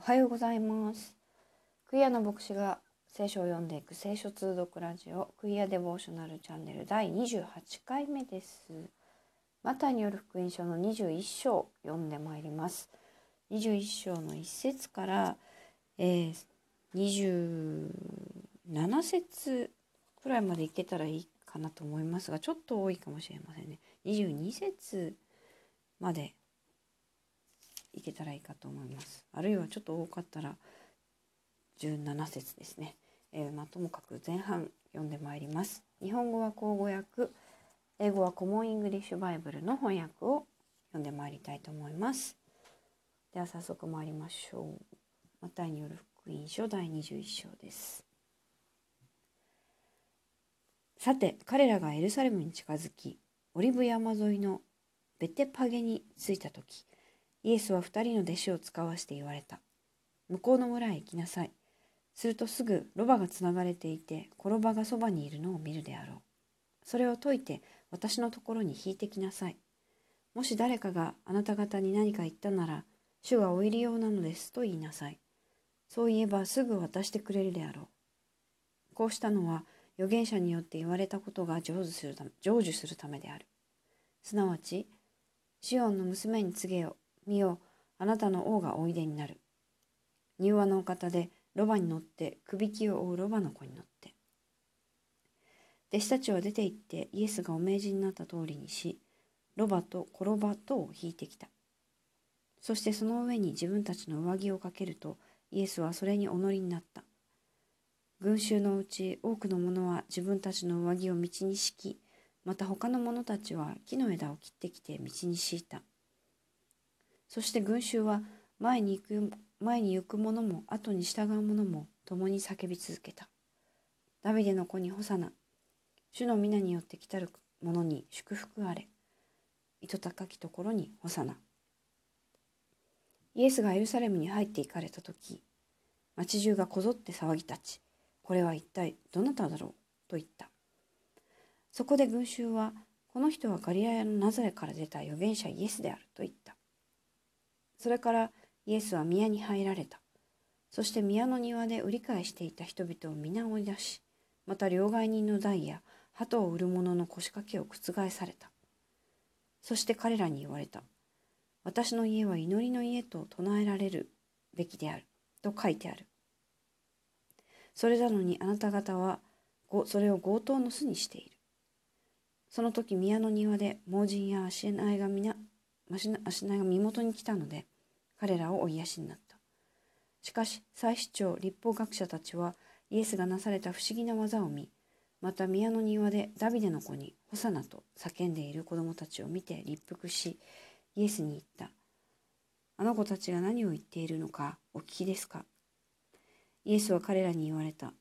おはようございます。クイアの牧師が聖書を読んでいく聖書通読ラジオ。クイアデボーショナルチャンネル第28回目です。マタイによる福音書の21章読んでまいります。21章の1節から、えー、27節くらいまでいけたらいいかなと思いますがちょっと多いかもしれませんね。22節までいけたらいいかと思います。あるいはちょっと多かったら17節ですね、えー、まあ、ともかく前半読んでまいります。日本語は口語訳英語はコモンイングリッシュバイブルの翻訳を読んでまいりたいと思います。では早速参りましょう。マタイによる福音書第21章です。さて彼らがエルサレムに近づきオリブ山沿いのベテパゲに着いた時イエスは二人の弟子を使わして言われた。向こうの村へ行きなさい。するとすぐロバがつながれていて、転ばがそばにいるのを見るであろう。それを解いて私のところに引いてきなさい。もし誰かがあなた方に何か言ったなら、主はお入り用なのですと言いなさい。そう言えばすぐ渡してくれるであろう。こうしたのは預言者によって言われたことが成就するため成就するためである。すなわち、シオンの娘に告げよ。見よあなたの王がおいでになる。柔和のお方でロバに乗ってくびきを追うロバの子に乗って。弟子たちは出て行ってイエスがお命じになった通りにし、ロバと転ばとを引いてきた。そしてその上に自分たちの上着をかけると、イエスはそれにお乗りになった。群衆のうち多くの者は自分たちの上着を道に敷き、また他の者たちは木の枝を切ってきて道に敷いた。そして群衆は前に行く前に行く者も後に従う者も共に叫び続けた。ダビデの子にホサナ、主の皆によって来たる者に祝福あれ。糸高きところにホサナ。イエスがエルサレムに入って行かれた時、町中がこぞって騒ぎ立ち、これは一体どなただろう？と言った。そこで群衆は、この人はガリラヤのナザレから出た預言者イエスであると言った。それからイエスは宮に入られた。そして宮の庭で売り買いしていた人々を皆追い出し、また両替人の代や鳩を売る者の腰掛けを覆された。そして彼らに言われた。私の家は祈りの家と唱えられるべきである。と書いてある。それなのにあなた方はそれを強盗の巣にしている。その時宮の庭で盲人や足苗が皆足苗が身元に来たので彼らを追いやしになった。しかし祭司長立法学者たちはイエスがなされた不思議な技を見また宮の庭でダビデの子にホサナと叫んでいる子供たちを見て立腹しイエスに言った。あの子たちが何を言っているのかお聞きですか？イエスは彼らに言われた。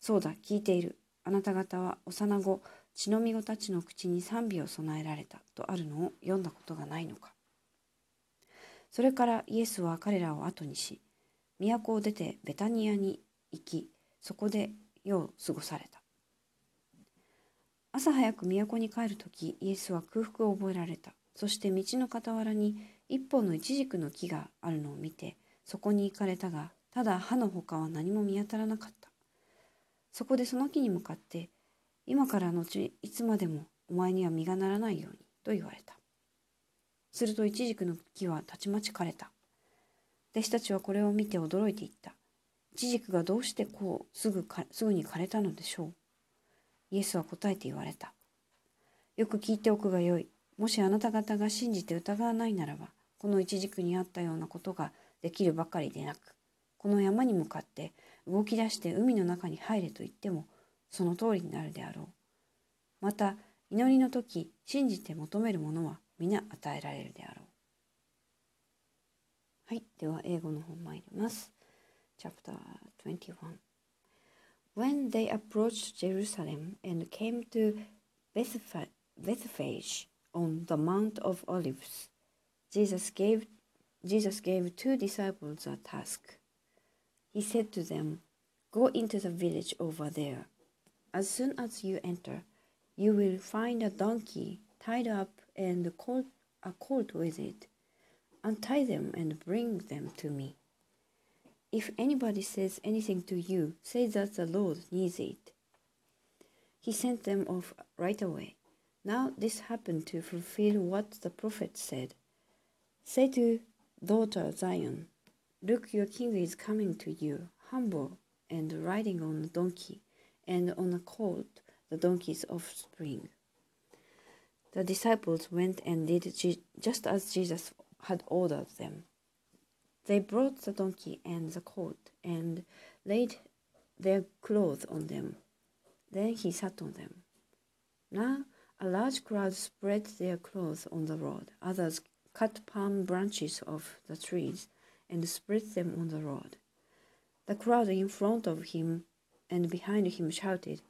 そうだ、聞いている。あなた方は幼子、血のみ子たちの口に賛美を備えられたとあるのを読んだことがないのか？それからイエスは彼らを後にし、都を出てベタニアに行き、そこで夜を過ごされた。朝早く都に帰る時、イエスは空腹を覚えられた。そして道の傍らに一本のイチジクの木があるのを見て、そこに行かれたが、ただ歯のほかは何も見当たらなかった。そこでその木に向かって、今から後いつまでもお前には実がならないようにと言われた。するとイチジクの木はたちまち枯れた。弟子たちはこれを見て驚いていった。イチジクがどうしてこうすぐかすぐに枯れたのでしょう。イエスは答えて言われた。よく聞いておくがよい。もしあなた方が信じて疑わないならば、このイチジクにあったようなことができるばかりでなく、この山に向かって動き出して海の中に入れと言っても、その通りになるであろう。また、祈りの時、信じて求めるものは皆与えられるであろう。はい、では英語の方参ります。Chapter 21 When they approached Jerusalem and came to Bethphage on the Mount of Olives, Jesus gave, Jesus gave two disciples a task. He said to them, Go into the village over there As soon as you enter, you will find a donkey tied up and a colt with it. Untie them and bring them to me. If anybody says anything to you, say that the Lord needs it. He sent them off right away. Now this happened to fulfill what the prophet said. Say to daughter Zion, Look, your king is coming to you, humble and riding on a donkey, and on a colt, the donkey's offspring. The disciples went and did just as Jesus had ordered them. They brought the donkey and the colt and laid their clothes on them. Then he sat on them. Now a large crowd spread their clothes on the road. Others cut palm branches off the trees and spread them on the road. The crowd in front of him and behind him shouted,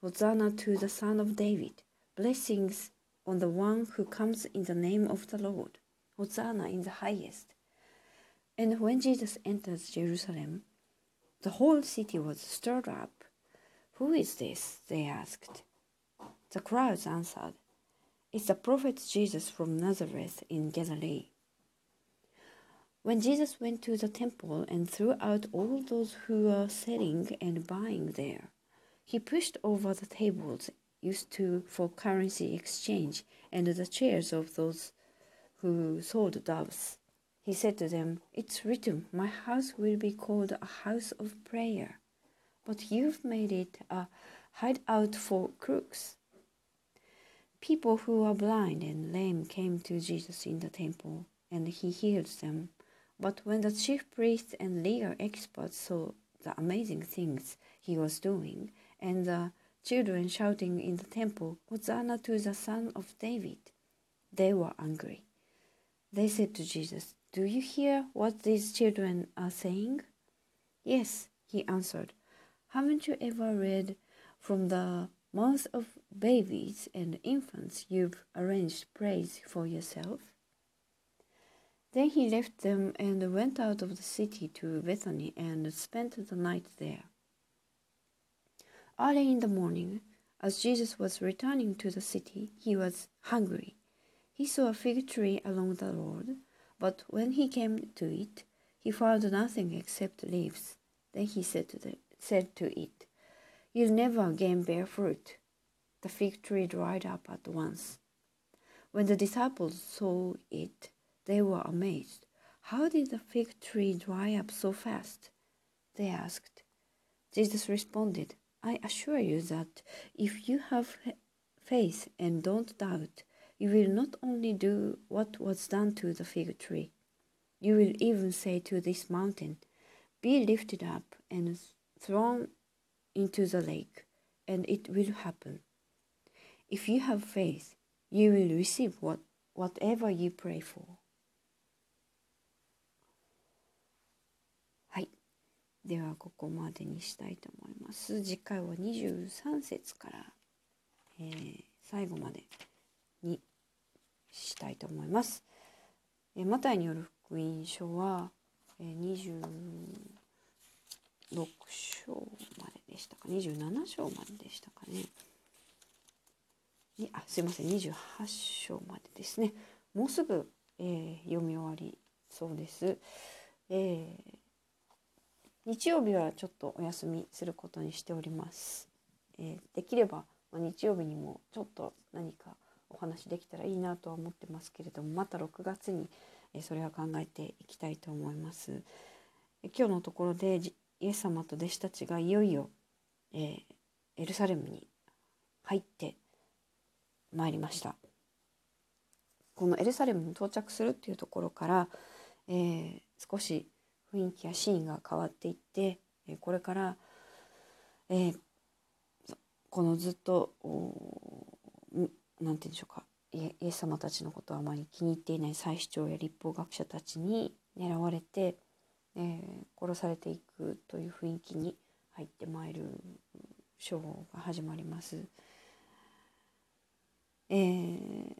Hosanna to the Son of David! Blessings on the one who comes in the name of the Lord! Hosanna in the highest! And when Jesus entered Jerusalem, the whole city was stirred up. Who is this? they asked. The crowds answered, It's the prophet Jesus from Nazareth in Galilee. When Jesus went to the temple and threw out all those who were selling and buying there, he pushed over the tables used to for currency exchange and the chairs of those who sold doves. He said to them, It's written, My house will be called a house of prayer, but you've made it a hideout for crooks. People who were blind and lame came to Jesus in the temple, and he healed them. But when the chief priests and legal experts saw the amazing things he was doing, and the children shouting in the temple, Hosanna to the Son of David, they were angry. They said to Jesus, Do you hear what these children are saying? Yes, he answered. Haven't you ever read from the mouth of babies and infants you've arranged praise for yourself? Then he left them and went out of the city to Bethany and spent the night there. Early in the morning, as Jesus was returning to the city, he was hungry. He saw a fig tree along the road, but when he came to it, he found nothing except leaves. Then he said to, the, said to it, You'll never again bear fruit. The fig tree dried up at once. When the disciples saw it, they were amazed. How did the fig tree dry up so fast? They asked. Jesus responded, I assure you that if you have faith and don't doubt, you will not only do what was done to the fig tree, you will even say to this mountain, Be lifted up and thrown into the lake, and it will happen. If you have faith, you will receive what, whatever you pray for. ではここまでにしたいと思います。次回は23節から、えー、最後までにしたいと思います、えー、マタイによる福音書は、えー、26章まででしたか27章まででしたかね。にあすいません。28章までですね。もうすぐ、えー、読み終わりそうです、えー日曜日はちょっとお休みすることにしております。えー、できれば、ま、日曜日にもちょっと何かお話できたらいいなとは思ってますけれどもまた6月に、え、それは考えていきたいと思います。え今日のところでイエス様と弟子たちがいよいよ、えー、エルサレムに入ってまいりました。このエルサレムに到着するっていうところから、え、少し雰囲気やシーンが変わっていってこれから、えー、このずっと何て言うんでしょうかイエス様たちのことをあまり気に入っていない祭司長や立法学者たちに狙われて、えー、殺されていくという雰囲気に入ってまいる章が始まります。えー、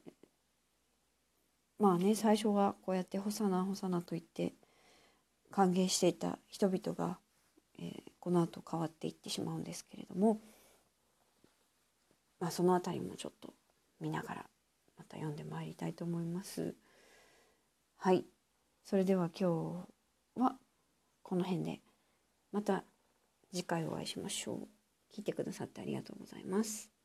まあね最初はこうやって「ホサナホサナ」と言って歓迎していた人々が、えー、この後変わっていってしまうんですけれども、まあ、その辺りもちょっと見ながらまた読んでまいりたいと思います。はいそれでは今日はこの辺でまた次回お会いしましょう。聞いてくださってありがとうございます。